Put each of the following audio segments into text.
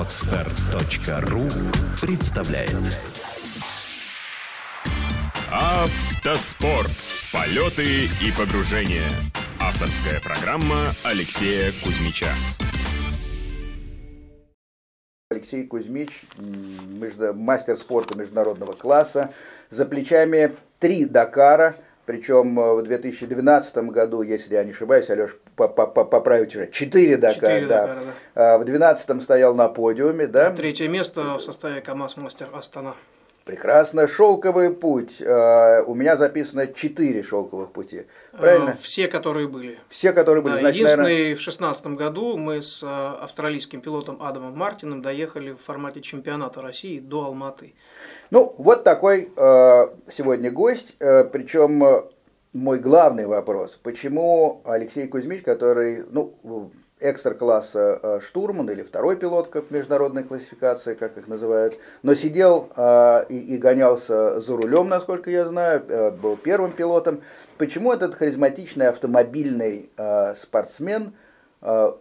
Отстар.ру представляет Автоспорт. Полеты и погружения. Авторская программа Алексея Кузьмича. Алексей Кузьмич, мастер спорта международного класса, за плечами три Дакара, причем э, в 2012 году, если я не ошибаюсь, Алеш, поправить уже, четыре Дакара, Четыре да. Дакара, А, В 2012 стоял на подиуме, да, Третье место в составе КАМАЗ Мастер Астана. Прекрасно, шелковый путь, А, у меня записано четыре шелковых пути, правильно? Э, Все, которые были. Все, которые были, Да, значит, единственное, наверное, в шестнадцатом году мы с э, австралийским пилотом Адамом Мартином доехали в формате чемпионата России до Алматы. Ну, вот такой э, сегодня гость. Э, причем э, мой главный вопрос, почему Алексей Кузьмич, который, ну, экстра-класса э, штурман или второй пилот, как международной классификации, как их называют, но сидел э, и, и гонялся за рулем, насколько я знаю, э, был первым пилотом. Почему этот харизматичный автомобильный э, спортсмен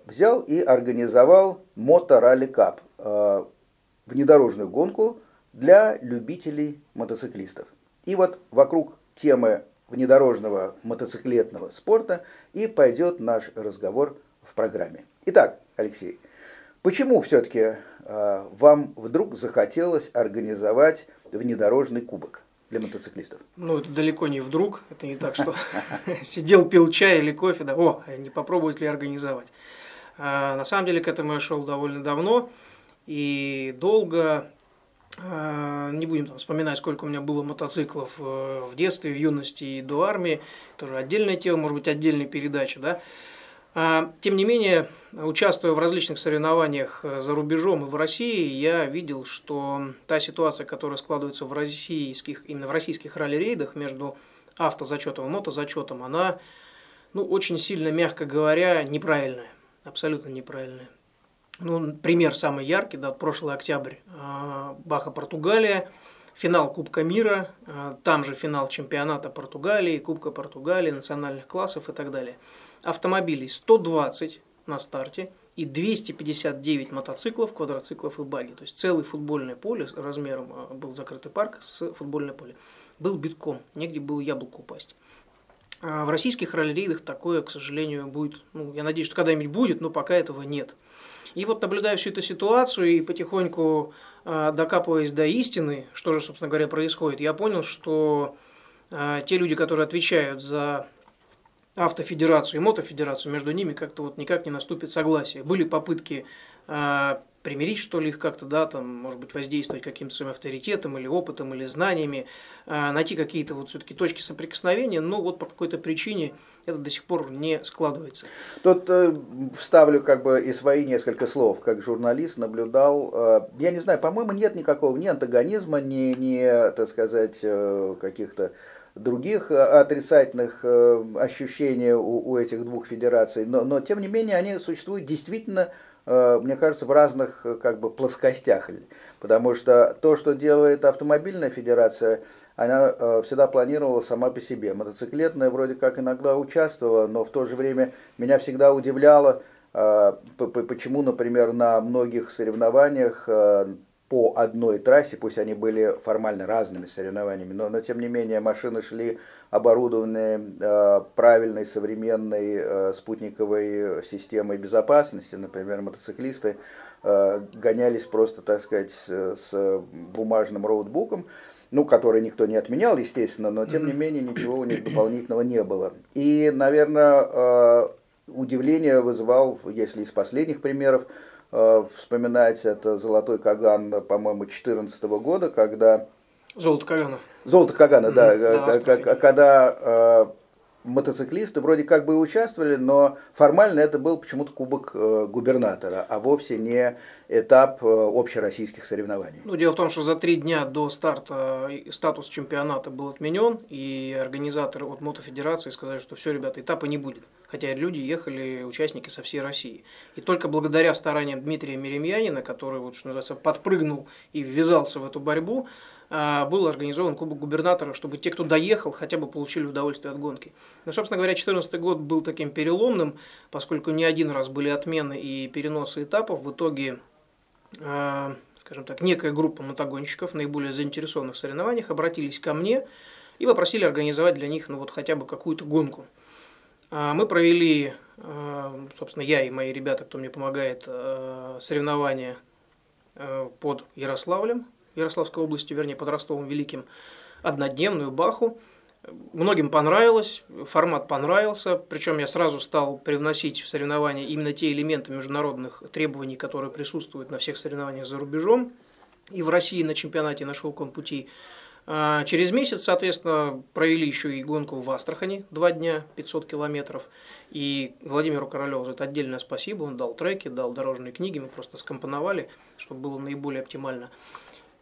взял и организовал Мото Ралли Кап, внедорожную гонку для любителей мотоциклистов. И вот вокруг темы внедорожного мотоциклетного спорта и пойдет наш разговор в программе. Итак, Алексей, почему все-таки э, вам вдруг захотелось организовать внедорожный кубок для мотоциклистов? Ну, это далеко не вдруг, это не так, что сидел, пил чай или кофе, да, о, а не попробовать ли организовать. А, На самом деле к этому я шел довольно давно и долго, а, не будем там вспоминать, сколько у меня было мотоциклов в детстве, в юности и до армии, тоже отдельная тема, может быть, отдельная передача, да. А, Тем не менее, участвуя в различных соревнованиях э, за рубежом и в России, я видел, что та ситуация, которая складывается в российских, именно в российских ралли-рейдах между автозачетом и мотозачетом, она, ну, очень сильно, мягко говоря, неправильная, абсолютно неправильная. Ну, пример самый яркий, да, прошлый октябрь, а, Баха, Португалия, финал Кубка мира, а, там же финал чемпионата Португалии, Кубка Португалии, национальных классов и так далее. Автомобилей 120 на старте и 259 мотоциклов, квадроциклов и баги. То есть целый футбольное поле размером а, был закрытый парк с футбольное поле. Был битком, негде было яблоко упасть. А В российских ралли-рейдах такое, к сожалению, будет, ну, я надеюсь, что когда-нибудь будет, но пока этого нет. И вот наблюдая всю эту ситуацию и потихоньку э, докапываясь до истины, что же, собственно говоря, происходит, я понял, что э, те люди, которые отвечают за автофедерацию и мотофедерацию, между ними как-то вот никак не наступит согласие. Были попытки э, примирить, что ли, их как-то, да, там, может быть, воздействовать каким-то своим авторитетом или опытом, или знаниями, э, найти какие-то вот все-таки точки соприкосновения, но вот по какой-то причине это до сих пор не складывается. Тут э, вставлю как бы и свои несколько слов. Как журналист наблюдал, э, я не знаю, по-моему, нет никакого ни антагонизма, ни, ни так сказать, э, каких-то других э, отрицательных э, ощущений у, у этих двух федераций, но, но тем не менее они существуют действительно, э, мне кажется, в разных как бы плоскостях. Потому что то, что делает автомобильная федерация, она всегда планировала сама по себе. Мотоциклетная вроде как иногда участвовала, но в то же время меня всегда удивляло, почему, например, на многих соревнованиях по одной трассе, пусть они были формально разными соревнованиями, но, но тем не менее машины шли оборудованные э, правильной современной э, спутниковой системой безопасности, например, мотоциклисты э, гонялись просто, так сказать, с, с бумажным роутбуком, ну, который никто не отменял, естественно, но тем не менее ничего у них дополнительного не было. И, наверное, э, удивление вызывал, если из последних примеров, э, вспоминать это «Золотой Каган», по-моему, 2014 года, когда Золото Кагана. Золото Кагана, да, Мгм, да, э, когда э, мотоциклисты вроде как бы и участвовали, но формально это был почему-то кубок э, губернатора, а вовсе не этап э, общероссийских соревнований. Ну, дело в том, что за три дня до старта и статус чемпионата был отменен, и организаторы от мотофедерации сказали, что все, ребята, этапа не будет. Хотя люди ехали, участники со всей России. И только благодаря стараниям Дмитрия Меремьянина, который, вот, что называется, подпрыгнул и ввязался в эту борьбу, был организован Кубок губернатора, чтобы те, кто доехал, хотя бы получили удовольствие от гонки. Ну, собственно говоря, 2014 год был таким переломным, поскольку не один раз были отмены и переносы этапов. В итоге э, скажем так, некая группа мотогонщиков, наиболее заинтересованных в соревнованиях, обратились ко мне и попросили организовать для них ну, вот, хотя бы какую-то гонку. А мы провели, собственно, я и мои ребята, кто мне помогает, соревнования под Ярославлем, Ярославской области, вернее, под Ростовом Великим, однодневную баху. Многим понравилось, формат понравился, причем я сразу стал привносить в соревнования именно те элементы международных требований, которые присутствуют на всех соревнованиях за рубежом. И в России на чемпионате на шелковом пути. А, через месяц, соответственно, провели еще и гонку в Астрахани, два дня, 500 километров. И Владимиру Королеву за это отдельное спасибо, он дал треки, дал дорожные книги, мы просто скомпоновали, чтобы было наиболее оптимально.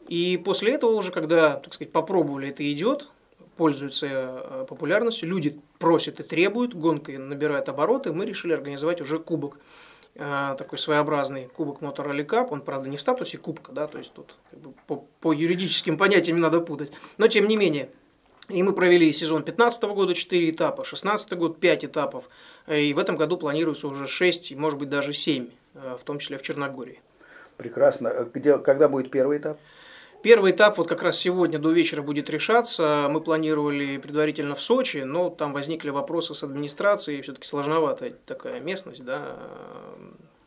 И после этого уже, когда, так сказать, попробовали, это идет, пользуется э, популярностью, люди просят и требуют, гонка набирает обороты, мы решили организовать уже кубок э, такой своеобразный кубок Motor Rally Cup. Он, правда, не в статусе кубка, да, то есть тут как бы, по, по юридическим понятиям не надо путать. Но, тем не менее, и мы провели сезон 2015 года 4 этапа, 2016 год 5 этапов. И в этом году планируется уже 6, может быть даже 7, э, в том числе в Черногории. Прекрасно. Где, когда будет первый этап? Первый этап вот как раз сегодня до вечера будет решаться. Мы планировали предварительно в Сочи, но там возникли вопросы с администрацией, все-таки сложноватая такая местность, да,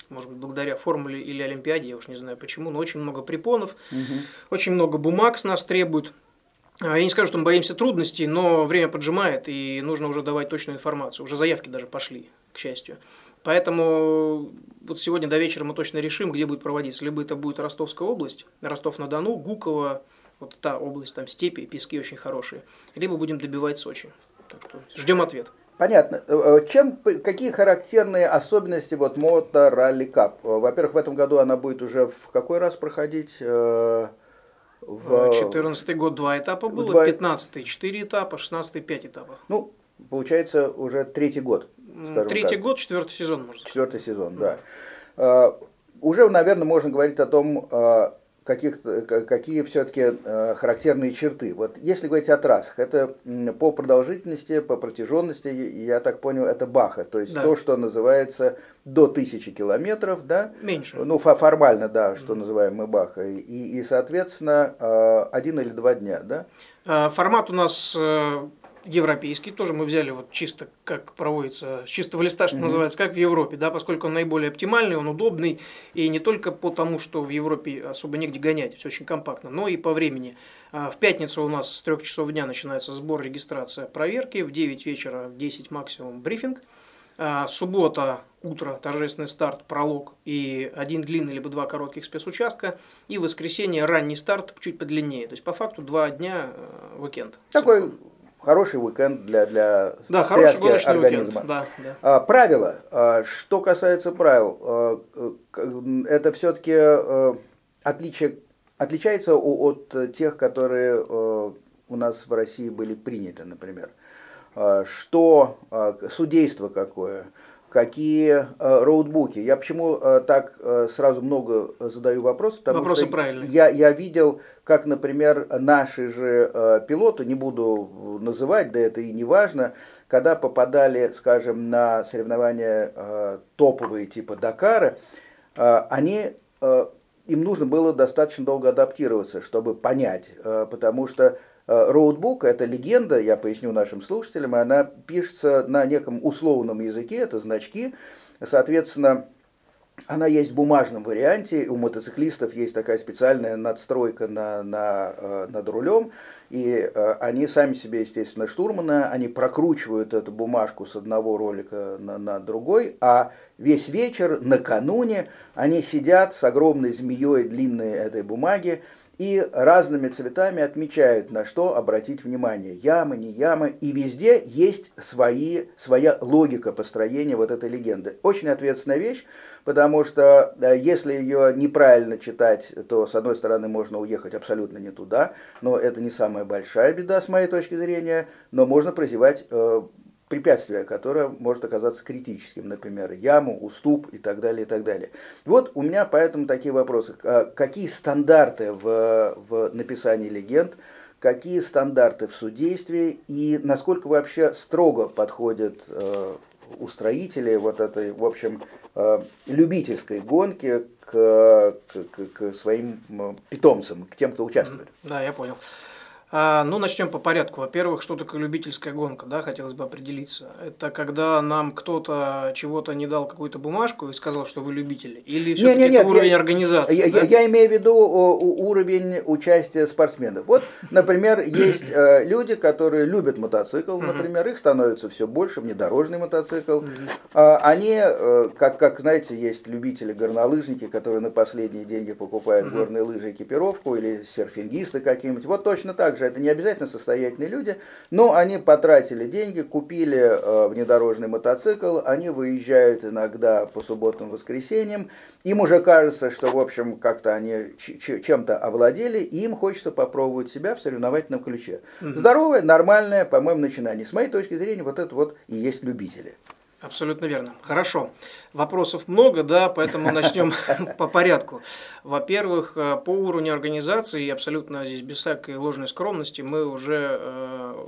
может быть, благодаря формуле или Олимпиаде, я уж не знаю почему, но очень много препонов, угу. очень много бумаг с нас требуют. А, я не скажу, что мы боимся трудностей, но время поджимает, и нужно уже давать точную информацию. Уже заявки даже пошли, к счастью. Поэтому вот сегодня до вечера мы точно решим, где будет проводиться. Либо это будет Ростовская область, Ростов-на-Дону, Гуково, вот та область, там степи, пески очень хорошие. Либо будем добивать Сочи. Так что ждем ответ. Понятно. Э, э, чем, какие характерные особенности вот мото ралли кап? Во-первых, в этом году она будет уже в какой раз проходить? Э, в 14 год два этапа было, два... 15 четыре этапа, 16 пять этапов. Ну, получается уже третий год. Третий так. год, четвертый сезон, можно Четвертый сезон, да. да. Уже, наверное, можно говорить о том, а, каких, какие все-таки а, характерные черты. Вот если говорить о трассах, это по продолжительности, по протяженности, я так понял, это Баха, то есть да. то, что называется до тысячи километров, да? Меньше. Ну, формально, да, что mm. называем мы Бахой, и, и, соответственно, а, один или два дня, да? Формат у нас э, европейский, тоже мы взяли вот чисто как проводится, с чистого листа, что mm-hmm. называется, как в Европе, да, поскольку он наиболее оптимальный, он удобный, и не только потому, что в Европе особо негде гонять, все очень компактно, но и по времени. А, в пятницу у нас с 3 часов дня начинается сбор, регистрация, проверки, в 9 вечера, в 10 максимум брифинг. А, суббота, утро, торжественный старт, пролог и один длинный либо два коротких спецучастка. И воскресенье, ранний старт, чуть подлиннее. То есть по факту два дня э, уикенд. Такой хороший уикенд для, для да, хороший организма. Уикенд. Да, да. А, правила. А, что касается правил, а, это все-таки а, отличие, отличается от тех, которые а, у нас в России были приняты, например. А, что а, судейство какое, какие э, роудбуки. Я почему э, так э, сразу много задаю вопросов, потому Вопросы что правильные. Я, я видел, как, например, наши же пилоты, не буду называть, да это и не важно, когда попадали, скажем, на соревнования топовые типа Дакара, они им нужно было достаточно долго адаптироваться, чтобы понять, потому что роутбук – это легенда, я поясню нашим слушателям, она пишется на неком условном языке, это значки, соответственно, она есть в бумажном варианте, у мотоциклистов есть такая специальная надстройка на, на, э, над рулем, и э, они сами себе, естественно, штурманы, они прокручивают эту бумажку с одного ролика на, на другой, а весь вечер, накануне, они сидят с огромной змеей длинной этой бумаги, и разными цветами отмечают, на что обратить внимание. Ямы, не ямы. И везде есть свои, своя логика построения вот этой легенды. Очень ответственная вещь, потому что э, если ее неправильно читать, то с одной стороны можно уехать абсолютно не туда, но это не самая большая беда с моей точки зрения, но можно прозевать э, препятствие, которое может оказаться критическим, например, яму, уступ и так далее, и так далее. Вот у меня поэтому такие вопросы. А какие стандарты в, в написании легенд, какие стандарты в судействе и насколько вообще строго подходят э, устроители вот этой, в общем, э, любительской гонки к, к, к своим питомцам, к тем, кто участвует. Да, я понял. А, ну, начнем по порядку. Во-первых, что такое любительская гонка, да, хотелось бы определиться. Это когда нам кто-то чего-то не дал какую-то бумажку и сказал, что вы любители? Или все-таки это уровень я, организации? Я, да? я, я имею в виду уровень участия спортсменов. Вот, например, есть э, люди, которые любят мотоцикл, например, их становится все больше, внедорожный мотоцикл. А, они, э, как, как, знаете, есть любители горнолыжники, которые на последние деньги покупают горные лыжи, экипировку, или серфингисты какие-нибудь. Вот точно так же также это не обязательно состоятельные люди, но они потратили деньги, купили э, внедорожный мотоцикл, они выезжают иногда по субботам, воскресеньям, им уже кажется, что, в общем, как-то они чем-то овладели, и им хочется попробовать себя в соревновательном ключе. Здоровое, нормальное, по-моему, начинание. С моей точки зрения, вот это вот и есть любители. Абсолютно верно. Хорошо. Вопросов много, да, поэтому начнем по порядку. Во-первых, э, по уровню организации, абсолютно здесь без всякой ложной скромности, мы уже э,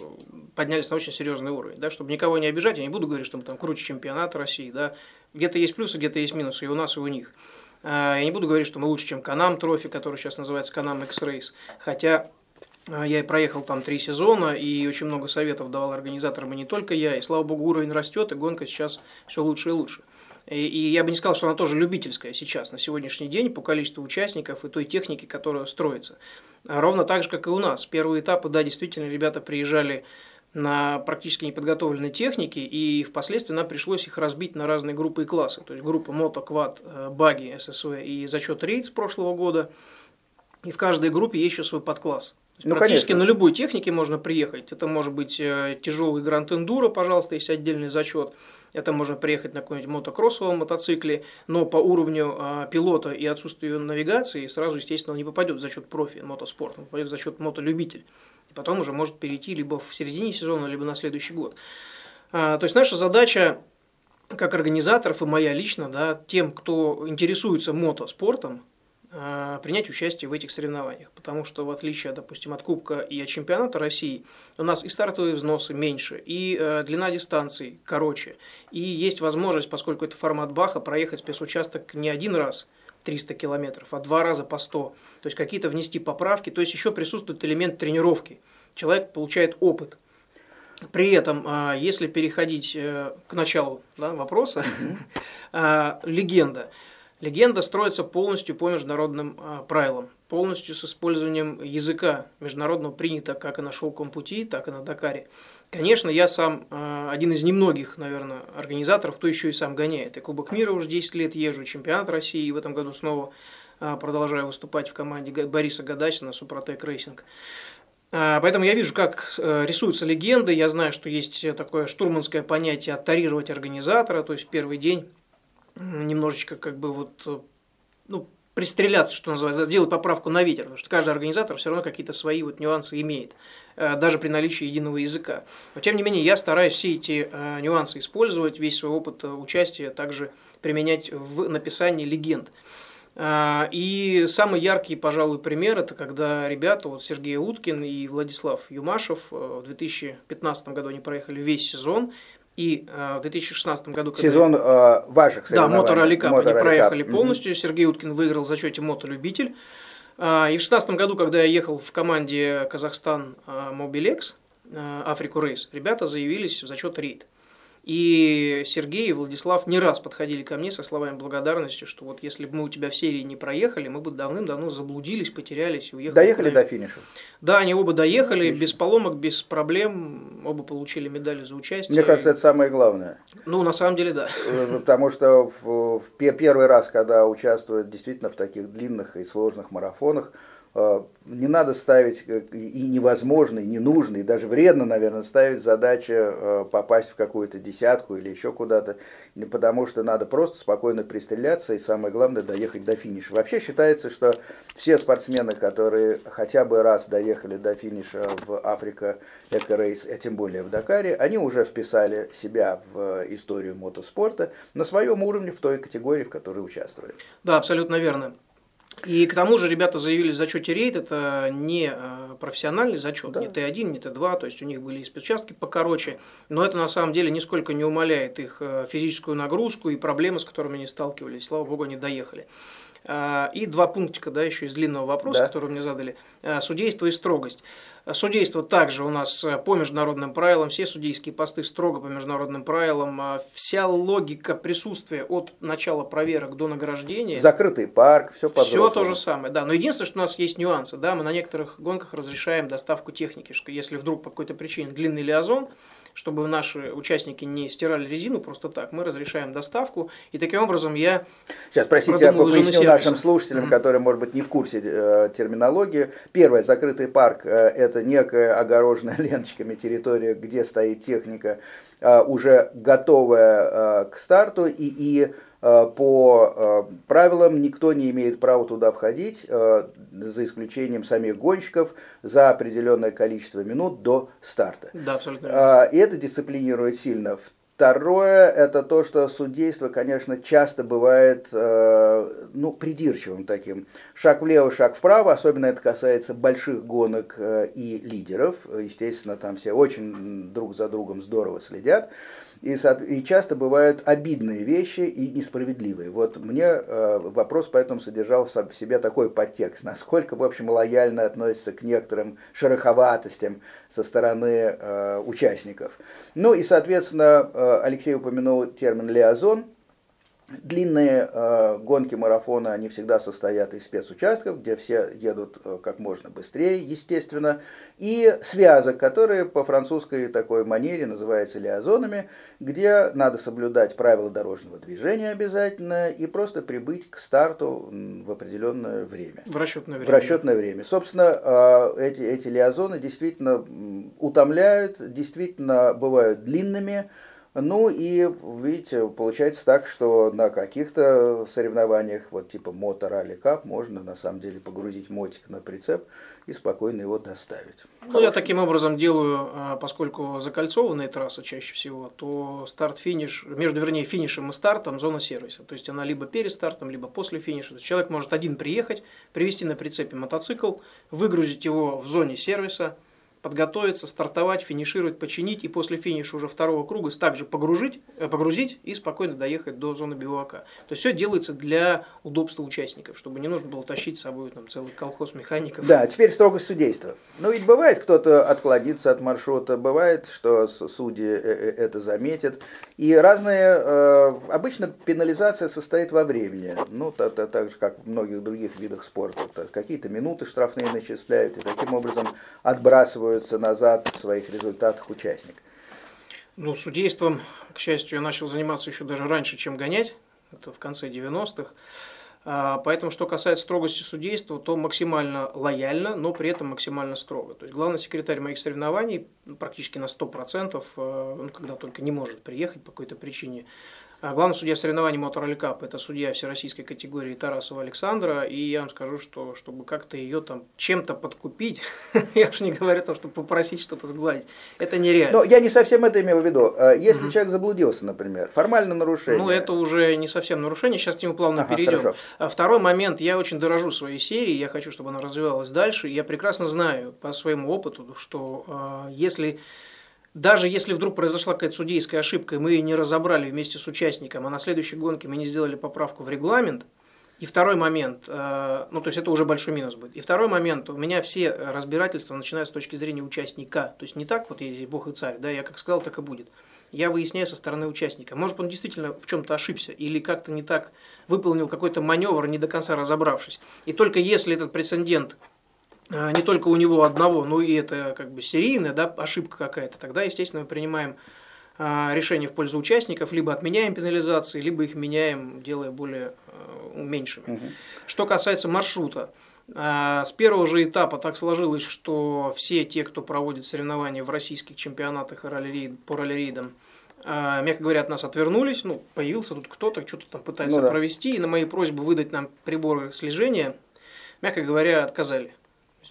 поднялись на очень серьезный уровень. Да, чтобы никого не обижать, я не буду говорить, что мы там круче чемпионата России. Да. Где-то есть плюсы, где-то есть минусы, и у нас, и у них. Э, я не буду говорить, что мы лучше, чем Канам Трофи, который сейчас называется Канам X-Race. Хотя я проехал там три сезона и очень много советов давал организаторам, и не только я. И слава богу, уровень растет, и гонка сейчас все лучше и лучше. И, и я бы не сказал, что она тоже любительская сейчас, на сегодняшний день, по количеству участников и той техники, которая строится. А ровно так же, как и у нас. Первые этапы, да, действительно, ребята приезжали на практически неподготовленной технике, и впоследствии нам пришлось их разбить на разные группы и классы. То есть группа мото, квад, э, баги, ССВ и зачет рейд с прошлого года. И в каждой группе есть еще свой подкласс. Ну, Практически конечно. на любой технике можно приехать. Это может быть э, тяжелый Гранд Эндуро, пожалуйста, есть отдельный зачет. Это можно приехать на каком-нибудь мотокроссовом мотоцикле, но по уровню э, пилота и отсутствию навигации сразу, естественно, он не попадет в зачет профи мотоспорт, он попадет в зачет мотолюбитель. И потом уже может перейти либо в середине сезона, либо на следующий год. А, то есть наша задача как организаторов и моя лично, да, тем, кто интересуется мотоспортом, принять участие в этих соревнованиях. Потому что в отличие, допустим, от Кубка и от чемпионата России, у нас и стартовые взносы меньше, и э, длина дистанций короче. И есть возможность, поскольку это формат Баха, проехать спецучасток не один раз, 300 километров, а два раза по 100. То есть какие-то внести поправки. То есть еще присутствует элемент тренировки. Человек получает опыт. При этом, э, если переходить к началу да, вопроса, легенда. Легенда строится полностью по международным э, правилам, полностью с использованием языка международного принято как и на шелковом пути, так и на Дакаре. Конечно, я сам э, один из немногих, наверное, организаторов, кто еще и сам гоняет. И Кубок мира уже 10 лет езжу, чемпионат России, и в этом году снова э, продолжаю выступать в команде Бориса Гадасина Suprotec Racing. Поэтому я вижу, как рисуются легенды. Я знаю, что есть такое штурманское понятие оттарировать организатора, то есть первый день немножечко как бы вот э, ну, пристреляться, что называется, сделать поправку на ветер, потому что каждый организатор все равно какие-то свои вот нюансы имеет, э, даже при наличии единого языка. Но тем не менее я стараюсь все эти э, нюансы использовать, весь свой опыт участия также применять в написании легенд. И самый яркий, пожалуй, пример это когда ребята, вот Сергей Уткин и Владислав Юмашев в 2015 году они проехали весь сезон, и э, в 2016 году... Когда... Сезон э, ваших Да, Мотор Кап они проехали полностью. Mm-hmm. Сергей Уткин выиграл в зачете Мотолюбитель. Э, и в 2016 году, когда я ехал в команде Казахстан э, Mobilex, э, Африку Рейс, ребята заявились в зачет рейд. И Сергей и Владислав не раз подходили ко мне со словами благодарности, что вот если бы мы у тебя в серии не проехали, мы бы давным-давно заблудились, потерялись и уехали. Доехали до финиша? Да, они оба доехали, Отлично. без поломок, без проблем, оба получили медали за участие. Мне кажется, это самое главное. Ну, на самом деле, да. Э, потому что в, в первый раз, когда участвуют действительно в таких длинных и сложных марафонах, не надо ставить э, и невозможно, и не нужно, и даже вредно, наверное, ставить задачу э, попасть в какую-то десятку или еще куда-то, потому что надо просто спокойно пристреляться и самое главное доехать до финиша. Вообще считается, что все спортсмены, которые хотя бы раз доехали до финиша в Африка Эко-рейс, а тем более в Дакаре, они уже вписали себя в историю мотоспорта на своем уровне в той категории, в которой участвовали. Да, абсолютно верно. И к тому же ребята заявили в зачете рейд, это не э, профессиональный зачет, да. не Т1, не Т2, то есть у них были и спецучастки покороче, но это на самом деле нисколько не умаляет их э, физическую нагрузку и проблемы, с которыми они сталкивались. Слава богу, они доехали. А, и два пунктика, да, еще из длинного вопроса, да. который мне задали. А, судейство и строгость. Судейство также у нас э, по международным правилам, все судейские посты строго по международным правилам. А, вся логика присутствия от начала проверок до награждения. Закрытый парк, все по Все то же самое, да. Но единственное, что у нас есть нюансы, да, мы на некоторых гонках разрешаем доставку техники, что если вдруг по какой-то причине длинный лиазон, чтобы наши участники не стирали резину просто так, мы разрешаем доставку. И таким образом я... Сейчас, простите, я поясню нашим слушателям, mm-hmm. которые, может быть, не в курсе э, терминологии. Первое, закрытый парк э, – это некая огороженная ленточками территория, где стоит техника, э, уже готовая э, к старту, и, и по э, правилам никто не имеет права туда входить, э, за исключением самих гонщиков, за определенное количество минут до старта. Да, абсолютно. И это дисциплинирует сильно. Второе, это то, что судейство, конечно, часто бывает ну, придирчивым таким. Шаг влево, шаг вправо, особенно это касается больших гонок и лидеров. Естественно, там все очень друг за другом здорово следят и, и часто бывают обидные вещи и несправедливые. Вот мне э, вопрос поэтому содержал в себе такой подтекст, насколько, в общем, лояльно относится к некоторым шероховатостям со стороны э, участников. Ну и, соответственно, э, Алексей упомянул термин «лиазон», Длинные э, гонки марафона, они всегда состоят из спецучастков, где все едут э, как можно быстрее, естественно, и связок, которые по французской такой манере называются лиазонами, где надо соблюдать правила дорожного движения обязательно и просто прибыть к старту в определенное время. В расчетное время. В расчетное время. Собственно, э, эти, эти лиазоны действительно утомляют, действительно бывают длинными, ну и, видите, получается так, что на каких-то соревнованиях, вот типа мото ралли кап, можно на самом деле погрузить мотик на прицеп и спокойно его доставить. Ну, я таким образом делаю, а, поскольку закольцованные трассы чаще всего, то старт-финиш, между, вернее, финишем и стартом зона сервиса. То есть она либо перед стартом, либо после финиша. То есть человек может один приехать, привезти на прицепе мотоцикл, выгрузить его в зоне сервиса, подготовиться, стартовать, финишировать, починить и после финиша уже второго круга также погрузить, э, погрузить и спокойно доехать до зоны бивака. То есть все делается для удобства участников, чтобы не нужно было тащить с собой там, целый колхоз механиков. Да, теперь строгость судейства. Но ведь бывает, кто-то отклонится от маршрута, бывает, что судьи э, э, это заметят. И разные, обычно пенализация состоит во времени, ну, так, так, так же, как в многих других видах спорта. Какие-то минуты штрафные начисляют и таким образом отбрасывают оказываются назад в своих результатах участник? Ну, судейством, к счастью, я начал заниматься еще даже раньше, чем гонять. Это в конце 90-х. А, поэтому, что касается строгости судейства, то максимально лояльно, но при этом максимально строго. То есть главный секретарь моих соревнований практически на 100%, э, ну, когда только не может приехать по какой-то причине, главный судья соревнований Motor Cup – это судья всероссийской категории Тарасова Александра, и я вам скажу, что чтобы как-то ее там чем-то подкупить, я же не говорю о том, чтобы попросить что-то сгладить, это нереально. Но я не совсем это имел в виду. А если человек заблудился, например, формально нарушение. Ну, это уже не совсем нарушение, сейчас к нему плавно ага, перейдем. Хорошо. А второй момент, я очень дорожу своей серией, я хочу, чтобы она развивалась дальше, я прекрасно знаю по своему опыту, что если даже если вдруг произошла какая-то судейская ошибка, и мы ее не разобрали вместе с участником, а на следующей гонке мы не сделали поправку в регламент, и второй момент, э, ну то есть это уже большой минус будет. И второй момент, у меня все разбирательства начинаются с точки зрения участника. То есть не так, вот я бог и царь, да, я как сказал, так и будет. Я выясняю со стороны участника. Может он действительно в чем-то ошибся или как-то не так выполнил какой-то маневр, не до конца разобравшись. И только если этот прецедент не только у него одного, но и это как бы серийная да, ошибка какая-то, тогда, естественно, мы принимаем а, решение в пользу участников, либо отменяем пенализации, либо их меняем, делая более а, меньшими. Угу. Что касается маршрута, с первого же этапа так сложилось, что все те, кто проводит соревнования в российских чемпионатах по ралли-рейдам, мягко говоря, от нас отвернулись. Ну, появился тут кто-то, что-то там пытается ну, да. провести, и на мои просьбы выдать нам приборы слежения, мягко говоря, отказали.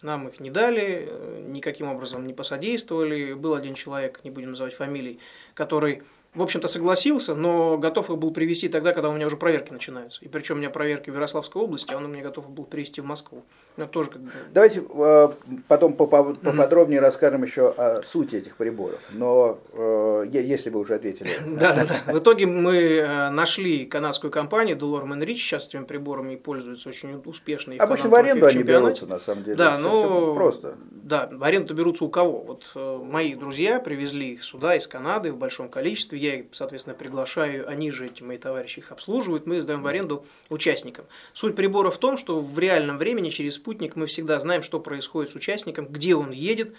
Нам их не дали, э, никаким образом не посодействовали. Был один человек, не будем называть фамилий, который в общем-то, согласился, но готов их был привести тогда, когда у меня уже проверки начинаются. И причем у меня проверки в Ярославской области, а он мне готов был привести в Москву. Это тоже как бы... Давайте э, потом поподробнее mm-hmm. расскажем еще о сути этих приборов. Но э, если вы уже ответили. Да, да, да. В итоге мы э, нашли канадскую компанию Delorme Rich, сейчас этими приборами пользуются очень успешно. Обычно в аренду они берутся, на самом деле. Да, но... Просто. Да, в аренду берутся у кого? Вот мои друзья привезли их сюда из Канады в большом количестве я их, соответственно, приглашаю, они же, эти мои товарищи, их обслуживают, мы сдаем в аренду участникам. Суть прибора в том, что в реальном времени через спутник мы всегда знаем, что происходит с участником, где он едет,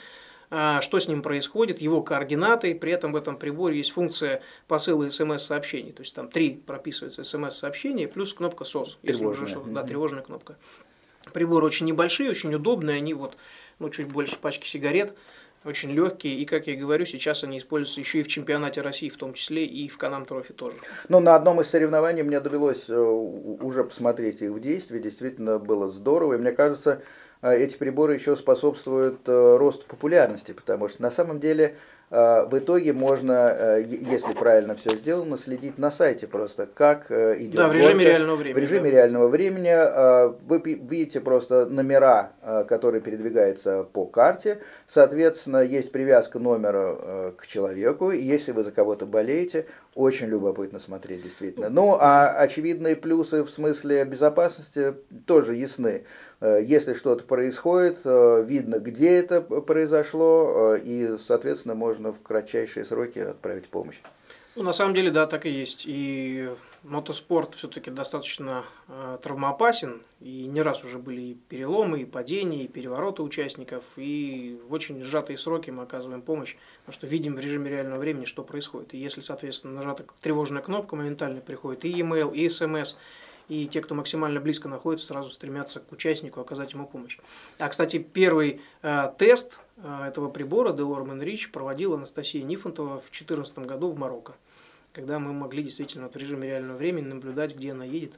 а, что с ним происходит, его координаты. При этом в этом приборе есть функция посыла смс-сообщений. То есть там три прописывается смс-сообщения плюс кнопка SOS. Если уже что да, тревожная кнопка. Приборы очень небольшие, очень удобные. Они вот ну, чуть больше пачки сигарет очень легкие, и, как я говорю, сейчас они используются еще и в чемпионате России, в том числе и в Канам Трофи тоже. Ну, на одном из соревнований мне довелось э, уже посмотреть их в действии, действительно было здорово, и мне кажется, э, эти приборы еще способствуют э, росту популярности, потому что на самом деле в итоге можно, э, если правильно все сделано, следить на сайте просто, как э, идет Да, в режиме реального времени. В режиме да. реального времени вы видите просто номера, которые передвигаются по карте. Соответственно, есть привязка номера к человеку. И если вы за кого-то болеете, очень любопытно смотреть, действительно. Ну, а очевидные плюсы в смысле безопасности тоже ясны. Э, если что-то происходит, э, видно, где это произошло, э, и, соответственно, можно в кратчайшие сроки отправить помощь. Ну, на самом деле, да, так и есть. И мотоспорт все-таки достаточно э, травмоопасен, и не раз уже были и переломы, и падения, и перевороты участников, и в очень сжатые сроки мы оказываем помощь, потому что видим в режиме реального времени, что происходит. И если, соответственно, нажата тревожная кнопка, моментально приходит и e-mail, и смс, и те, кто максимально близко находится, сразу стремятся к участнику оказать ему помощь. А, кстати, первый э, тест э, этого прибора Delorme Rich проводила Анастасия Нифонтова в 2014 году в Марокко, когда мы могли действительно в режиме реального времени наблюдать, где она едет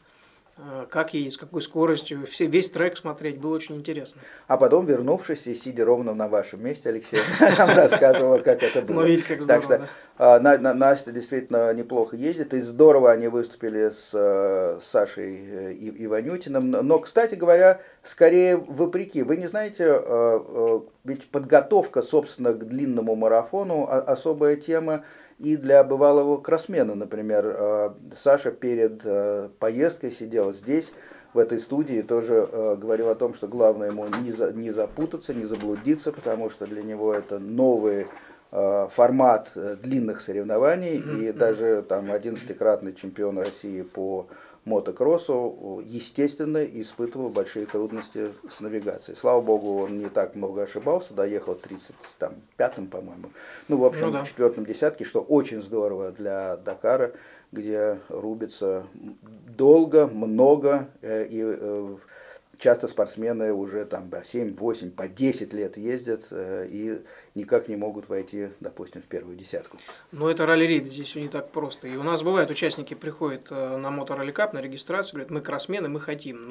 как едет, с какой скоростью, все, весь трек смотреть, было очень интересно. А потом, вернувшись и сидя ровно на вашем месте, Алексей нам рассказывала, как это было. Ну, видите, как здорово, Так что а, Настя действительно неплохо ездит, и здорово они выступили с э, Сашей э, Иванютиным. Но, кстати говоря, скорее вопреки. Вы не знаете, ведь подготовка, собственно, к длинному марафону особая тема, и для бывалого кроссмена, например, э, Саша перед э, поездкой сидел здесь, в этой студии, тоже э, говорил о том, что главное ему не, за, не запутаться, не заблудиться, потому что для него это новый формат длинных соревнований, и даже там 11-кратный чемпион России по мотокроссу, естественно, испытывал большие трудности с навигацией. Слава богу, он не так много ошибался, доехал 35-м, по-моему. Ну, в общем, ну, да. в четвертом десятке, что очень здорово для Дакара, где рубится долго, много, э, и э, часто спортсмены уже там 7, 8, по 10 лет ездят э, и никак не могут войти, допустим, в первую десятку. Но это ралли-рейд, здесь все не так просто. И у нас бывают участники приходят э, на моторолли кап, на регистрацию, говорят, мы кроссмены, мы хотим.